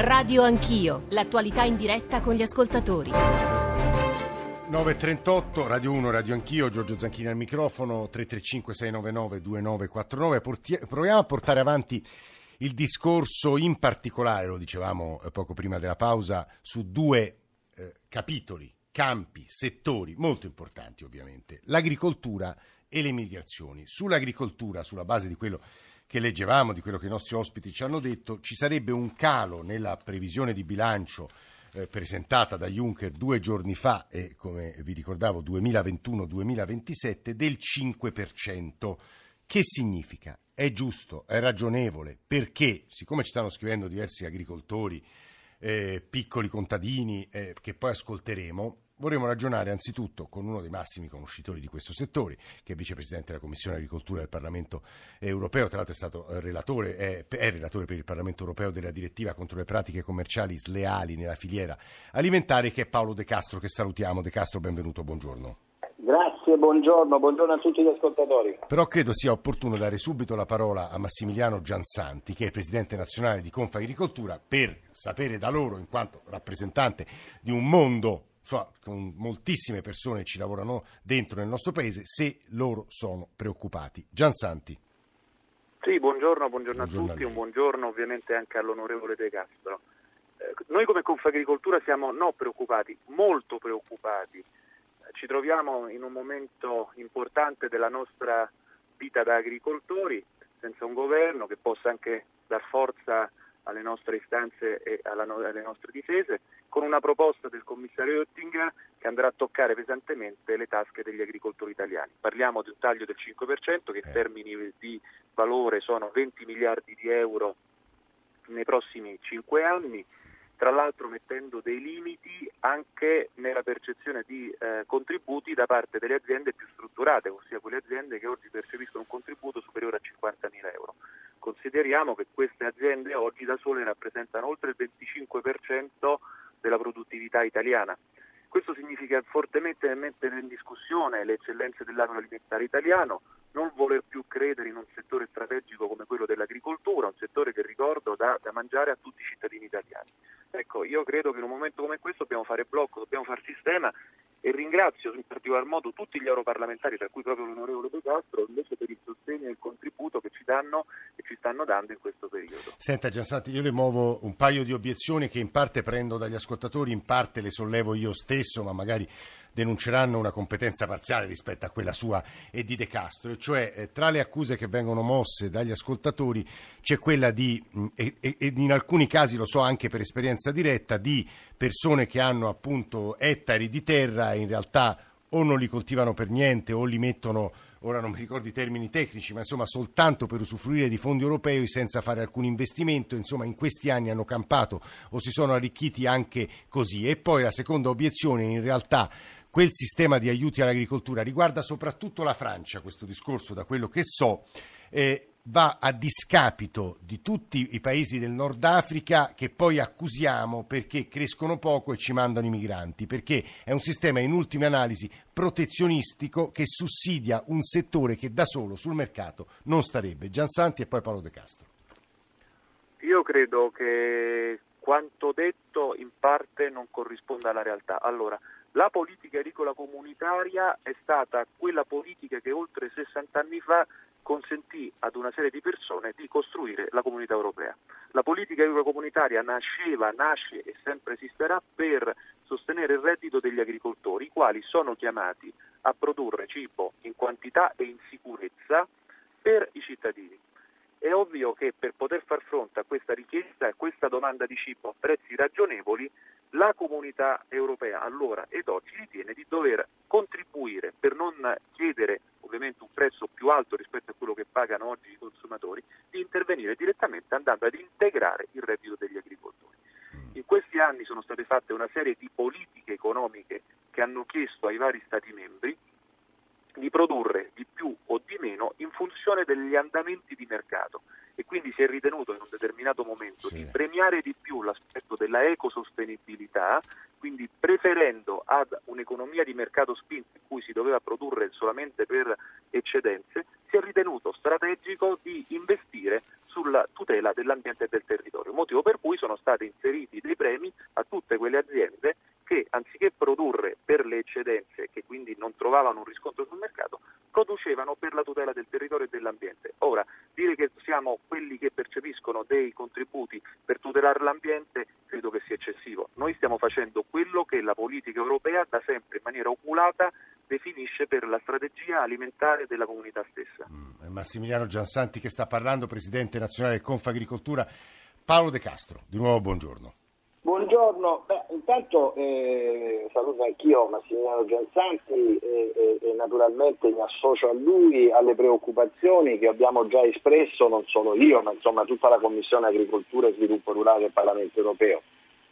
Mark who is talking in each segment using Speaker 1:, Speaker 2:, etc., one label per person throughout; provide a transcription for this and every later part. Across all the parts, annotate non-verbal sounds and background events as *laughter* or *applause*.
Speaker 1: Radio Anch'io, l'attualità in diretta con gli ascoltatori.
Speaker 2: 9.38, Radio 1, Radio Anch'io, Giorgio Zanchini al microfono, 335-699-2949. proviamo a portare avanti il discorso in particolare, lo dicevamo eh, poco prima della pausa, su due eh, capitoli, campi, settori molto importanti ovviamente, l'agricoltura e le migrazioni. Sull'agricoltura, sulla base di quello che leggevamo, di quello che i nostri ospiti ci hanno detto, ci sarebbe un calo nella previsione di bilancio eh, presentata da Juncker due giorni fa e come vi ricordavo 2021-2027 del 5%. Che significa? È giusto, è ragionevole, perché siccome ci stanno scrivendo diversi agricoltori, eh, piccoli contadini eh, che poi ascolteremo, vorremmo ragionare anzitutto con uno dei massimi conoscitori di questo settore, che è vicepresidente della Commissione Agricoltura del Parlamento Europeo, tra l'altro è stato eh, relatore, è, è relatore per il Parlamento Europeo della direttiva contro le pratiche commerciali sleali nella filiera alimentare, che è Paolo De Castro, che salutiamo. De Castro, benvenuto, buongiorno.
Speaker 3: Grazie, buongiorno, buongiorno a tutti gli ascoltatori.
Speaker 2: Però credo sia opportuno dare subito la parola a Massimiliano Giansanti, che è il presidente nazionale di Confagricoltura, per sapere da loro, in quanto rappresentante di un mondo insomma, con moltissime persone ci lavorano dentro nel nostro paese, se loro sono preoccupati. Giansanti.
Speaker 4: Sì, buongiorno, buongiorno, buongiorno a tutti, a un buongiorno ovviamente anche all'onorevole De Castro. Eh, noi come Confagricoltura siamo no preoccupati, molto preoccupati. Ci troviamo in un momento importante della nostra vita da agricoltori, senza un governo che possa anche dar forza alle nostre istanze e alle nostre difese, con una proposta del commissario Oettinger che andrà a toccare pesantemente le tasche degli agricoltori italiani. Parliamo di un taglio del 5% che in eh. termini di valore sono 20 miliardi di euro nei prossimi 5 anni, tra l'altro mettendo dei limiti anche nella percezione di eh, contributi da parte delle aziende più strutturate, ossia quelle aziende che oggi percepiscono un contributo superiore a 50.000 euro. Consideriamo che queste aziende oggi da sole rappresentano oltre il 25% della produttività italiana. Questo significa fortemente mettere in discussione le eccellenze dell'agroalimentare italiano, non voler più credere in un settore strategico come quello dell'agricoltura, un settore che ricordo dà da mangiare a tutti i cittadini italiani. Ecco, io credo che in un momento come questo dobbiamo fare blocco, dobbiamo fare sistema e ringrazio in particolar modo tutti gli europarlamentari, tra cui proprio l'onorevole De Castro, invece per il sostegno e il contributo che ci danno stanno dando in questo periodo.
Speaker 2: Senta Giansanti, io le muovo un paio di obiezioni che in parte prendo dagli ascoltatori, in parte le sollevo io stesso, ma magari denunceranno una competenza parziale rispetto a quella sua e di De Castro, e cioè eh, tra le accuse che vengono mosse dagli ascoltatori c'è quella di, e, e, in alcuni casi lo so anche per esperienza diretta, di persone che hanno appunto ettari di terra e in realtà o non li coltivano per niente o li mettono, ora non mi ricordo i termini tecnici, ma insomma soltanto per usufruire di fondi europei senza fare alcun investimento, insomma in questi anni hanno campato o si sono arricchiti anche così. E poi la seconda obiezione in realtà quel sistema di aiuti all'agricoltura riguarda soprattutto la Francia, questo discorso da quello che so, eh, va a discapito di tutti i paesi del Nord Africa che poi accusiamo perché crescono poco e ci mandano i migranti, perché è un sistema in ultima analisi protezionistico che sussidia un settore che da solo sul mercato non starebbe. Giansanti e poi Paolo De Castro.
Speaker 4: Io credo che quanto detto in parte non corrisponda alla realtà. Allora, la politica agricola comunitaria è stata quella politica che oltre 60 anni fa consentì ad una serie di persone di costruire la comunità europea. La politica agricola comunitaria nasceva, nasce e sempre esisterà per sostenere il reddito degli agricoltori, i quali sono chiamati a produrre cibo in quantità e in sicurezza per i cittadini. È ovvio che per poter far fronte a questa richiesta e a questa domanda di cibo a prezzi ragionevoli, la comunità europea allora ed oggi ritiene di dover contribuire per non chiedere ovviamente un prezzo più alto rispetto a quello che pagano oggi i consumatori, di intervenire direttamente andando ad integrare il reddito degli agricoltori. In questi anni sono state fatte una serie di politiche economiche che hanno chiesto ai vari Stati membri di produrre di più o di meno in funzione degli andamenti di mercato e quindi si è ritenuto in un determinato momento sì. di premiare di più l'aspetto della ecosostenibilità, quindi preferendo ad un'economia di mercato spinta in cui si doveva produrre solamente per eccedenze, si è ritenuto strategico di investire sulla tutela dell'ambiente e del territorio, motivo per cui sono stati inseriti dei premi a tutte quelle aziende eccedenze, che quindi non trovavano un riscontro sul mercato, producevano per la tutela del territorio e dell'ambiente. Ora, dire che siamo quelli che percepiscono dei contributi per tutelare l'ambiente credo che sia eccessivo. Noi stiamo facendo quello che la politica europea da sempre in maniera oculata definisce per la strategia alimentare della comunità stessa.
Speaker 2: Mm, Massimiliano Giansanti che sta parlando, Presidente nazionale del Confagricoltura. Paolo De Castro, di nuovo buongiorno.
Speaker 3: Buongiorno, Beh, intanto eh, saluto anch'io Massimiliano Giansanti e, e, e, naturalmente mi associo a lui alle preoccupazioni che abbiamo già espresso non solo io ma insomma tutta la Commissione Agricoltura e Sviluppo Rurale del Parlamento Europeo.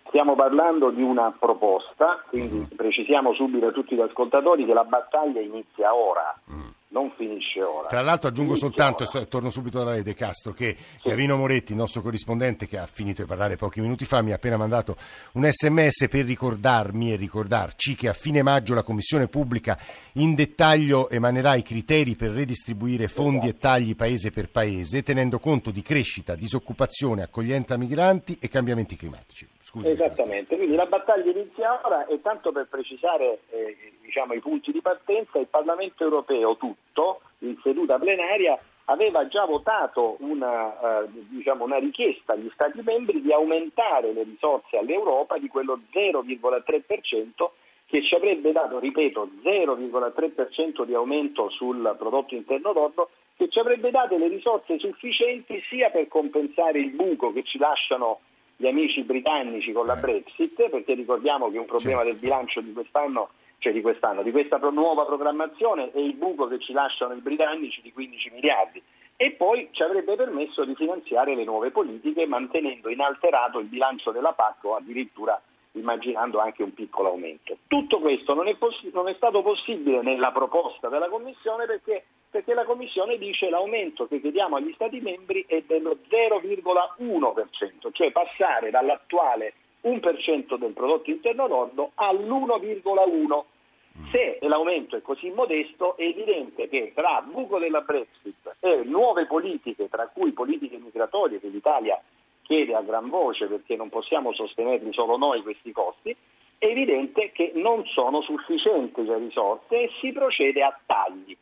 Speaker 3: Stiamo parlando di una proposta, quindi mm. precisiamo subito a tutti gli ascoltatori che la battaglia inizia ora. Mm non finisce ora.
Speaker 2: Tra l'altro aggiungo soltanto, e torno subito da lei De Castro, che sì. Gavino Moretti, il nostro corrispondente che ha finito di parlare pochi minuti fa, mi ha appena mandato un sms per ricordarmi e ricordarci che a fine maggio la Commissione pubblica in dettaglio emanerà i criteri per redistribuire fondi esatto. e tagli paese per paese, tenendo conto di crescita, disoccupazione, accoglienza migranti e cambiamenti climatici.
Speaker 3: Scusi, Esattamente, quindi la battaglia inizia ora e tanto per precisare eh, diciamo, i punti di partenza, il Parlamento europeo tutto in seduta plenaria aveva già votato una, eh, diciamo, una, richiesta agli Stati membri di aumentare le risorse all'Europa di quello 0,3% che ci avrebbe dato, ripeto, 0,3% di aumento sul prodotto interno lordo, che ci avrebbe dato le risorse sufficienti sia per compensare il buco che ci lasciano gli amici britannici con la eh. Brexit, perché ricordiamo che un problema del bilancio di quest'anno cioè di quest'anno, di questa nuova programmazione e il buco che ci lasciano i britannici di 15 miliardi e poi ci avrebbe permesso di finanziare le nuove politiche mantenendo inalterato il bilancio della PAC o addirittura immaginando anche un piccolo aumento. Tutto questo non è, poss- non è stato possibile nella proposta della Commissione perché, perché la Commissione dice che l'aumento che chiediamo agli Stati membri è dello 0,1%, cioè passare dall'attuale 1% del prodotto interno lordo all'1,1%. Se l'aumento è così modesto, è evidente che tra buco della Brexit e nuove politiche, tra cui politiche migratorie che l'Italia chiede a gran voce perché non possiamo sostenerli solo noi questi costi, è evidente che non sono sufficienti le risorse e si procede a tagli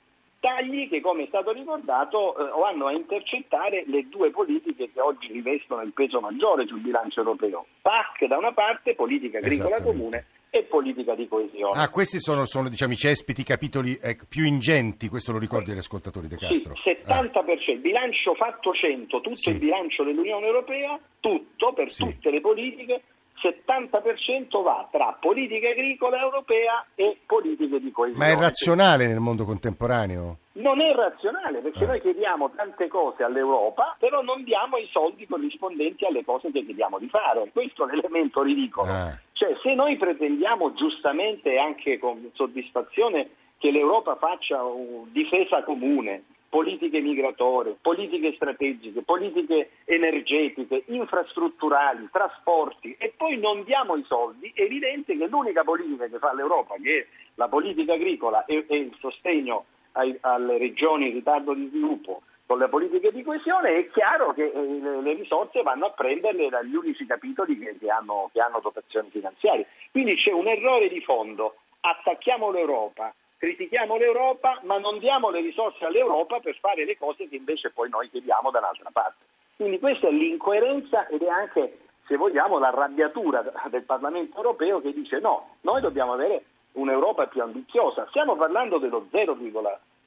Speaker 3: tagli che, come è stato ricordato, eh, vanno a intercettare le due politiche che oggi rivestono il peso maggiore sul bilancio europeo. PAC da una parte, politica agricola comune e politica di coesione.
Speaker 2: Ah, questi sono, sono diciamo, i cespiti, i capitoli eh, più ingenti, questo lo ricordi agli ascoltatori De Castro?
Speaker 3: Sì, 70%, ah. bilancio fatto 100, tutto sì. il bilancio dell'Unione Europea, tutto per sì. tutte le politiche 70% va tra politica agricola europea e politiche di coesione.
Speaker 2: Ma è razionale nel mondo contemporaneo?
Speaker 3: Non è razionale perché eh. noi chiediamo tante cose all'europa, però non diamo i soldi corrispondenti alle cose che chiediamo di fare. Questo è l'elemento ridicolo. Eh. Cioè, se noi pretendiamo giustamente e anche con soddisfazione che l'Europa faccia difesa comune, politiche migratorie, politiche strategiche, politiche energetiche, infrastrutturali, trasporti e poi non diamo i soldi, è evidente che l'unica politica che fa l'Europa, che è la politica agricola e, e il sostegno ai, alle regioni in ritardo di sviluppo con le politiche di coesione, è chiaro che eh, le, risorse vanno a prenderle dagli unici capitoli che, che, hanno, che hanno dotazioni finanziarie. Quindi c'è un errore di fondo, attacchiamo l'Europa critichiamo l'Europa ma non diamo le risorse all'Europa per fare le cose che invece poi noi chiediamo dall'altra parte. Quindi questa è l'incoerenza ed è anche, se vogliamo, l'arrabbiatura *laughs* del Parlamento europeo che dice no, noi dobbiamo avere un'Europa più ambiziosa. Stiamo parlando dello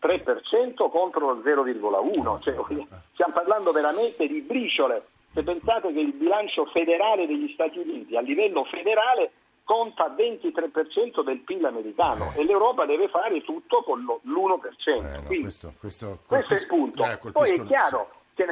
Speaker 3: 0,3% contro lo 0,1%, cioè, stiamo parlando veramente di briciole. Se pensate che il bilancio federale degli Stati Uniti a livello federale conta 23% del PIL americano eh. e l'Europa deve fare tutto con l'1%. Eh, no, Quindi, questo, questo, questo, è il punto. Eh, Poi è chiaro che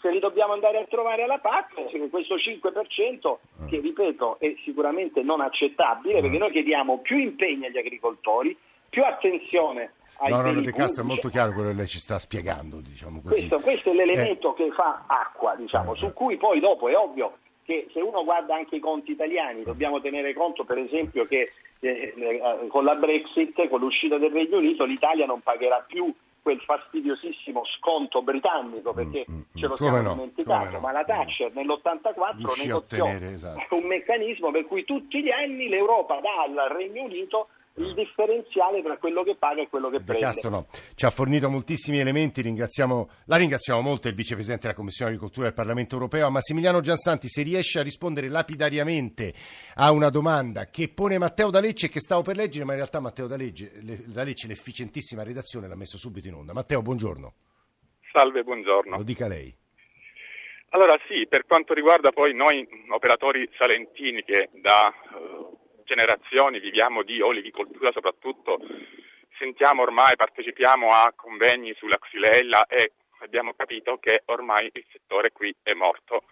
Speaker 3: se li dobbiamo andare a trovare alla PAC, questo 5% eh. che ripeto è sicuramente non accettabile eh. perché noi chiediamo più impegni agli agricoltori, più attenzione ai
Speaker 2: No, no, De Castro è molto chiaro quello che lei ci sta spiegando, diciamo.
Speaker 3: Questo, questo è l'elemento che fa acqua, diciamo, su cui poi dopo è ovvio che se uno guarda anche i conti italiani dobbiamo tenere conto per esempio che eh, eh, con la Brexit, con l'uscita del Regno Unito, l'Italia non pagherà più quel fastidiosissimo sconto britannico perché mm, mm, ce lo siamo no, dimenticato, no, ma la Thatcher nell'84 negoziò ottenere, esatto. un meccanismo per cui tutti gli anni l'Europa dà al Regno Unito il differenziale tra quello che paga e quello che prende.
Speaker 2: Castro no. ci ha fornito moltissimi elementi, ringraziamo, la ringraziamo molto il vicepresidente della Commissione Agricoltura del Parlamento Europeo, a Massimiliano Giansanti, se riesce a rispondere lapidariamente a una domanda che pone Matteo D'Alecce e che stavo per leggere, ma in realtà Matteo D'Alecce, D'Alecce l'efficientissima redazione l'ha messo subito in onda. Matteo, buongiorno.
Speaker 5: Salve, buongiorno.
Speaker 2: Lo dica lei.
Speaker 5: Allora sì, per quanto riguarda poi noi operatori salentini che da uh, generazioni viviamo di olivicoltura soprattutto, sentiamo ormai, partecipiamo a convegni sulla xylella e abbiamo capito che ormai il settore qui è morto.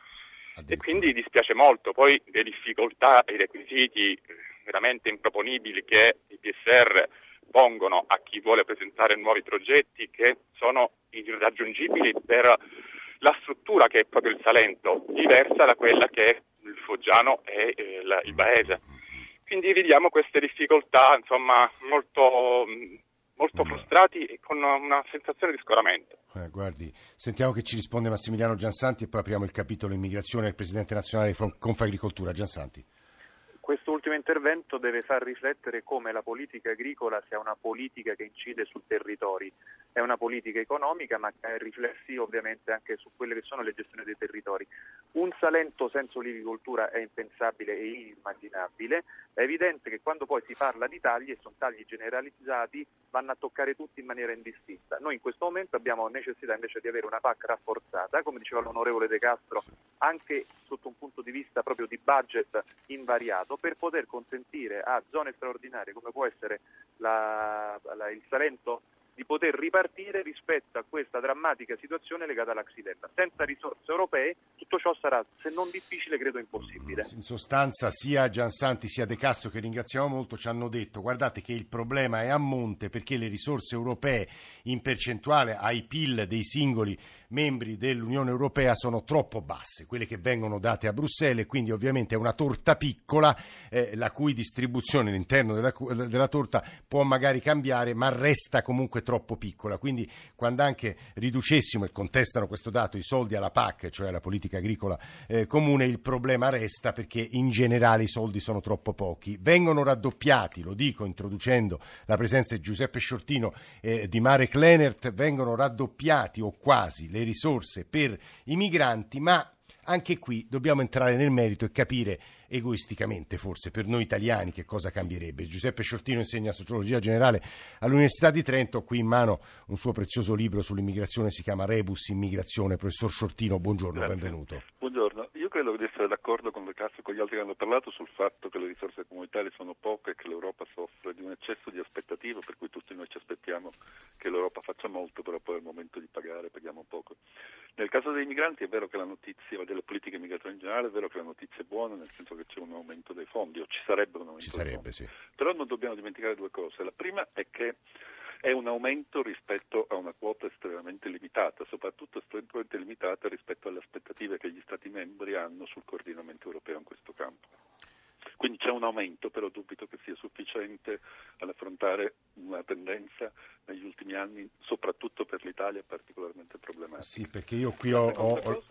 Speaker 5: E quindi dispiace molto, poi le difficoltà e i requisiti eh, veramente improponibili che i PSR pongono a chi vuole presentare nuovi progetti che sono irraggiungibili per la struttura che è proprio il Salento, diversa da quella che è il Foggiano e eh, il, il Baese. Quindi vediamo queste difficoltà insomma, molto, molto frustrati e con una sensazione di scoramento.
Speaker 2: Eh, guardi, sentiamo che ci risponde Massimiliano Giansanti e poi apriamo il capitolo immigrazione del Presidente nazionale di Confagricoltura. Giansanti.
Speaker 4: Questo ultimo intervento deve far riflettere come la politica agricola sia una politica che incide sui territori, è una politica economica ma ha riflessi ovviamente anche su quelle che sono le gestioni dei territori. Un Salento senza olivicoltura è impensabile e inimmaginabile, è evidente che quando poi si parla di tagli e sono tagli generalizzati vanno a toccare tutti in maniera indistinta. Noi in questo momento abbiamo necessità invece di avere una PAC rafforzata, come diceva l'onorevole De Castro, anche sotto un punto di vista proprio di budget invariato per poter consentire a zone straordinarie come può essere la, la, il Salento di poter ripartire rispetto a questa drammatica situazione legata alla. Senza risorse europee tutto ciò sarà, se non difficile, credo impossibile.
Speaker 2: In sostanza sia Giansanti sia De Castro, che ringraziamo molto, ci hanno detto guardate che il problema è a monte perché le risorse europee in percentuale ai PIL dei singoli membri dell'Unione Europea sono troppo basse, quelle che vengono date a Bruxelles, e quindi ovviamente è una torta piccola, eh, la cui distribuzione all'interno della, della torta può magari cambiare, ma resta comunque troppo piccola. Quindi quando anche riducessimo, e contestano questo dato, i soldi alla PAC, cioè alla politica agricola eh, comune, il problema resta perché in generale i soldi sono troppo pochi. Vengono raddoppiati, lo dico introducendo la presenza di Giuseppe Sciortino eh, di Marek Lenert, vengono raddoppiati o quasi le risorse per i migranti, ma anche qui dobbiamo entrare nel merito e capire egoisticamente forse per noi italiani che cosa cambierebbe. Giuseppe Sciortino insegna sociologia generale all'Università di Trento, qui in mano un suo prezioso libro sull'immigrazione, si chiama Rebus Immigrazione. Professor Sciortino, buongiorno,
Speaker 6: Grazie.
Speaker 2: benvenuto.
Speaker 6: Buongiorno, io credo di essere d'accordo con Le Castro e con gli altri che hanno parlato sul fatto che le risorse comunitarie sono poche e che l'Europa soffre di un eccesso di aspettative per cui tutti noi ci aspettiamo che l'Europa faccia molto, però poi è il momento di pagare, paghiamo poco. Nel caso dei migranti è vero che la notizia, delle politiche migratorie in generale, è vero che la notizia è buona, nel senso che c'è un aumento dei fondi, o ci sarebbe un aumento
Speaker 2: ci sarebbe,
Speaker 6: Sì.
Speaker 2: Però
Speaker 6: non dobbiamo dimenticare due cose. La prima è che è un aumento rispetto a una quota estremamente limitata, soprattutto estremamente limitata rispetto alle aspettative che gli Stati membri hanno sul coordinamento europeo in questo campo. Quindi c'è un aumento, però dubito che sia sufficiente ad affrontare una tendenza negli ultimi anni, soprattutto per l'Italia, particolarmente problematica.
Speaker 2: Sì, perché io qui ho, ho, ho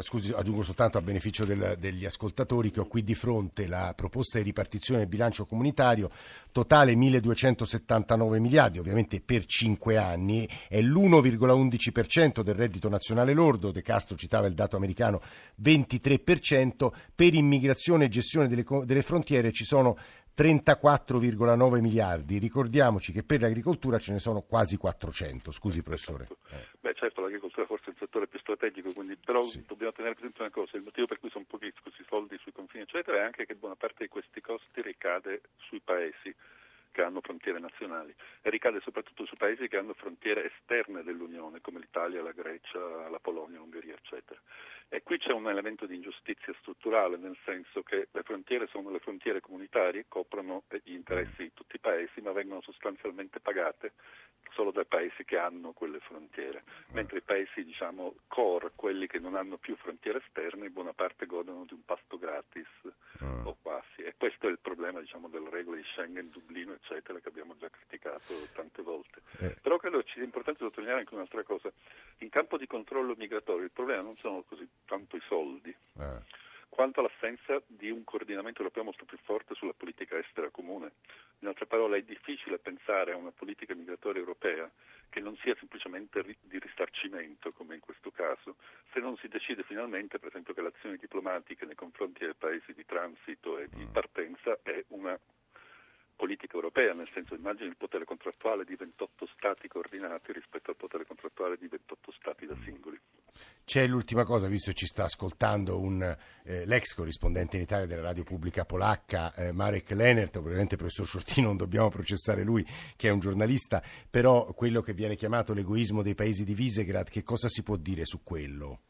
Speaker 2: scusi, aggiungo soltanto a beneficio del, degli ascoltatori che ho qui di fronte la proposta di ripartizione del bilancio comunitario, totale 1279 miliardi, ovviamente per 5 anni, è l'1,11% del reddito nazionale lordo, De Castro citava il dato americano 23%, per immigrazione e gestione delle, delle frontiere ci sono 34,9 miliardi. Ricordiamoci che per l'agricoltura ce ne sono quasi 400. Scusi, professore.
Speaker 6: Eh. Beh, certo, l'agricoltura forse è il settore più strategico, quindi, però sì. dobbiamo tenere presente una cosa: il motivo per cui sono pochi questi soldi sui confini, eccetera, è anche che buona parte di questi costi ricade sui paesi che hanno frontiere nazionali e ricade soprattutto su paesi che hanno frontiere esterne dell'Unione, come l'Italia, la Grecia, la Polonia, l'Ungheria, eccetera. E qui c'è un elemento di ingiustizia strutturale, nel senso che le frontiere sono le frontiere comunitarie, coprono gli interessi di tutti i paesi, ma vengono sostanzialmente pagate solo dai paesi che hanno quelle frontiere, mentre i paesi diciamo core, quelli che non hanno più frontiere esterne, in buona parte godono di un pasto gratis o quasi. E questo è il problema diciamo, delle regole di Schengen, Dublino, eccetera, che abbiamo già criticato tante volte. Eh. Però credo sia importante sottolineare anche un'altra cosa. In campo di controllo migratorio il problema non sono così tanto i soldi. Eh quanto all'assenza di un coordinamento europeo molto più forte sulla politica estera comune. In altre parole, è difficile pensare a una politica migratoria europea che non sia semplicemente di risarcimento, come in questo caso, se non si decide finalmente, per esempio, che l'azione diplomatica nei confronti dei paesi di transito e di mm. partenza è una politica europea, nel senso immagini il potere contrattuale di 28 Stati coordinati rispetto al potere contrattuale di 28 Stati da singoli.
Speaker 2: C'è l'ultima cosa, visto che ci sta ascoltando un, eh, l'ex corrispondente in Italia della radio pubblica polacca, eh, Marek Lenert, il professor Shortino, non dobbiamo processare lui che è un giornalista, però quello che viene chiamato l'egoismo dei paesi di Visegrad, che cosa si può dire su quello?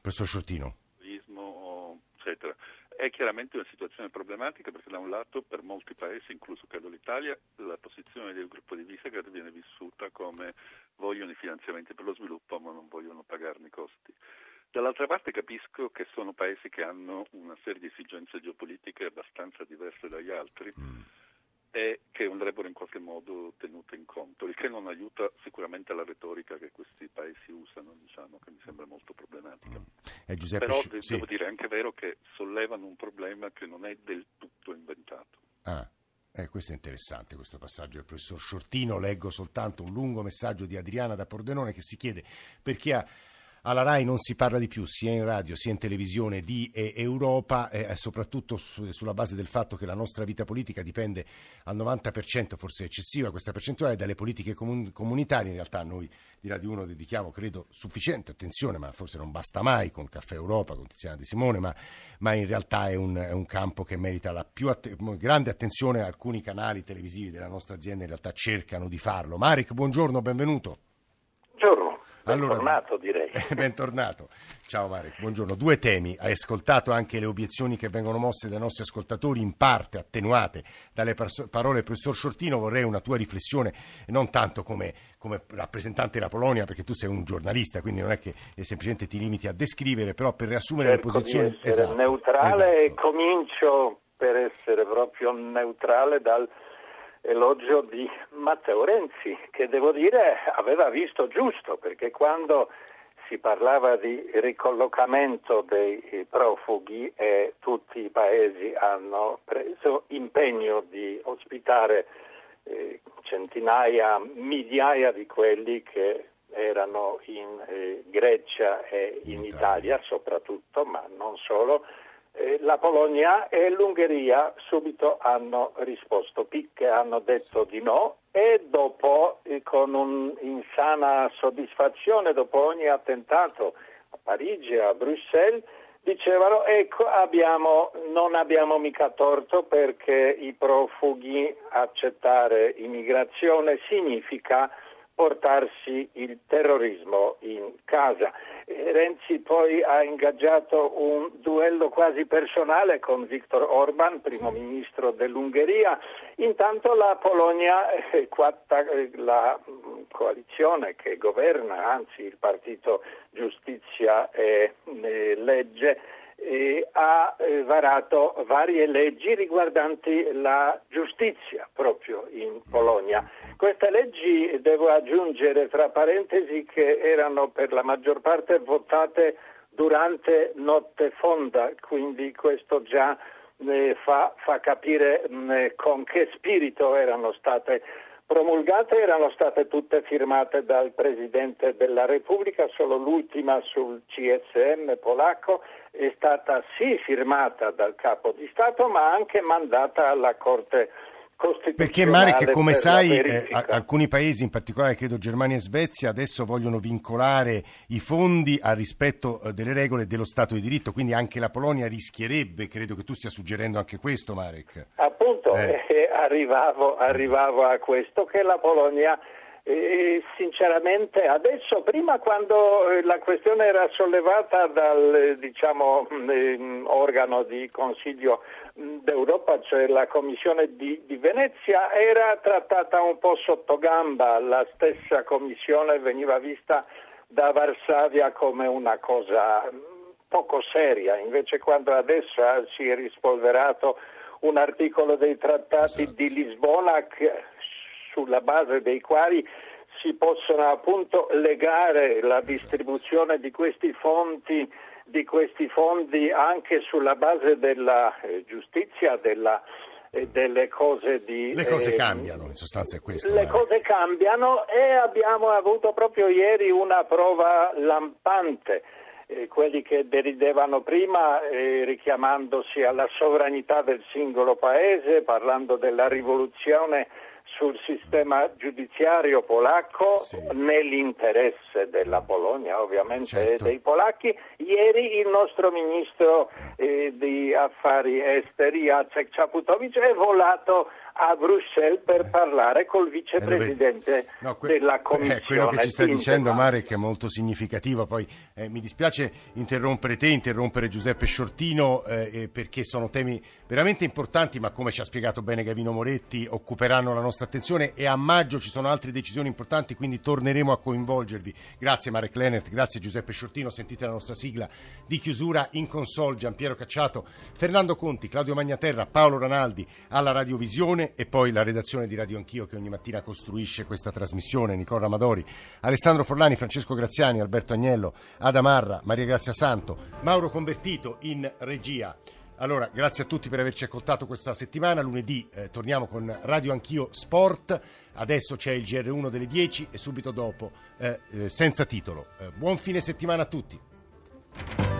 Speaker 2: Professor Shortino.
Speaker 6: È chiaramente una situazione problematica perché da un lato per molti paesi, incluso credo l'Italia, la posizione del gruppo di Visegrad viene vissuta come vogliono i finanziamenti per lo sviluppo ma non vogliono pagarne i costi. Dall'altra parte capisco che sono paesi che hanno una serie di esigenze geopolitiche abbastanza diverse dagli altri. E che andrebbero in qualche modo tenute in conto, il che non aiuta sicuramente la retorica che questi paesi usano, diciamo, che mi sembra molto problematica.
Speaker 2: Mm. Giuseppe,
Speaker 6: Però
Speaker 2: devo
Speaker 6: sì. dire, è anche vero che sollevano un problema che non è del tutto inventato.
Speaker 2: Ah. Eh, questo è interessante, questo passaggio del professor Sciortino. Leggo soltanto un lungo messaggio di Adriana da Pordenone che si chiede perché ha alla RAI non si parla di più, sia in radio sia in televisione, di eh, Europa, eh, soprattutto su, sulla base del fatto che la nostra vita politica dipende al 90%, forse eccessiva questa percentuale, dalle politiche comun- comunitarie. In realtà noi di Radio 1 dedichiamo, credo, sufficiente attenzione, ma forse non basta mai con Caffè Europa, con Tiziana Di Simone, ma, ma in realtà è un, è un, campo che merita la più att- grande attenzione. Alcuni canali televisivi della nostra azienda in realtà cercano di farlo. Marek, buongiorno, benvenuto.
Speaker 7: Bentornato allora, direi. *laughs*
Speaker 2: Bentornato. Ciao Marek, buongiorno. Due temi. Hai ascoltato anche le obiezioni che vengono mosse dai nostri ascoltatori, in parte attenuate dalle parole del professor Sciortino. Vorrei una tua riflessione, non tanto come, come, rappresentante della Polonia, perché tu sei un giornalista, quindi non è che semplicemente ti limiti a descrivere, però per riassumere
Speaker 7: Cerco
Speaker 2: le posizioni...
Speaker 7: Esatto, neutrale esatto. e comincio per essere proprio neutrale dal elogio di Matteo Renzi, che devo dire aveva visto giusto, perché quando si parlava di ricollocamento dei profughi e tutti i paesi hanno preso impegno di ospitare eh, centinaia, migliaia di quelli che erano in eh, Grecia e in Italia. Soprattutto, ma non solo, eh, la Polonia e l'Ungheria subito hanno risposto. Picche, hanno detto di no e dopo eh, con un'insana soddisfazione dopo ogni attentato a Parigi e a Bruxelles dicevano ecco abbiamo, non abbiamo mica torto perché i profughi accettare immigrazione significa portarsi il terrorismo in casa. Renzi poi ha ingaggiato un duello quasi personale con Viktor Orban, primo ministro dell'Ungheria. Intanto la Polonia, eh, la coalizione che governa, anzi il partito Giustizia e Legge, eh, ha eh, varato varie leggi riguardanti la giustizia proprio in Polonia. Queste leggi, devo aggiungere tra parentesi, che erano per la maggior parte votate durante notte fonda, quindi questo già eh, fa, fa, capire mh, mm, con che spirito erano state promulgate, erano state tutte firmate dal Presidente della Repubblica, solo l'ultima sul CSM polacco è stata sì firmata dal Capo di Stato ma anche mandata alla Corte
Speaker 2: perché Marek, come sai, eh, alcuni paesi, in particolare credo Germania e Svezia, adesso vogliono vincolare i fondi al rispetto eh, delle regole dello Stato di diritto, quindi anche la Polonia rischierebbe, credo che tu stia suggerendo anche questo, Marek.
Speaker 7: Appunto, eh. Eh, arrivavo, arrivavo a questo, che la Polonia e sinceramente adesso, prima quando eh, la questione era sollevata dal eh, diciamo, mm, organo di Consiglio mm, d'Europa, cioè la Commissione di, di, Venezia, era trattata un po' sotto gamba, la stessa Commissione veniva vista da Varsavia come una cosa mm, poco seria, invece quando adesso si è rispolverato un articolo dei trattati esatto. di Lisbona che, sulla base dei quali si possono appunto legare la distribuzione di questi fondi, di questi fondi anche sulla base della eh, giustizia, della, eh, delle cose di...
Speaker 2: Le cose eh, cambiano, in sostanza è questo.
Speaker 7: Le cose cambiano e abbiamo avuto proprio ieri una prova lampante. Eh, quelli che deridevano prima eh, richiamandosi alla sovranità del singolo paese, parlando della rivoluzione sul sistema giudiziario polacco sì. nell'interesse della Polonia ovviamente certo. e dei polacchi. Ieri il nostro ministro eh, di affari esteri Jacek Czaputowicz è volato a Bruxelles per parlare col vicepresidente eh, no, que- della Commissione.
Speaker 2: Eh, quello che ci sta dicendo Marek è molto significativo, poi eh, mi dispiace interrompere te, interrompere Giuseppe Sciortino eh, perché sono temi veramente importanti, ma come ci ha spiegato bene Gavino Moretti occuperanno la nostra attenzione e a maggio ci sono altre decisioni importanti, quindi torneremo a coinvolgervi. Grazie Marek Lenert, grazie Giuseppe Sciortino, sentite la nostra sigla di chiusura in console, Giampiero Cacciato, Fernando Conti, Claudio Magnaterra, Paolo Ranaldi alla Radiovisione trasmissione e poi la redazione di Radio Anch'io che ogni mattina costruisce questa trasmissione, Nicola Amadori, Alessandro Forlani, Francesco Graziani, Alberto Agnello, Ada Marra, Maria Grazia Santo, Mauro Convertito in regia. Allora, grazie a tutti per averci ascoltato questa settimana. Lunedì eh, torniamo con Radio Anch'io Sport. Adesso c'è il GR1 delle 10 e subito dopo eh, eh, senza titolo. Eh, buon fine settimana a tutti.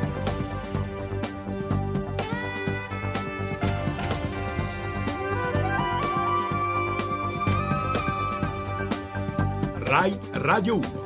Speaker 8: Rai Radio 1.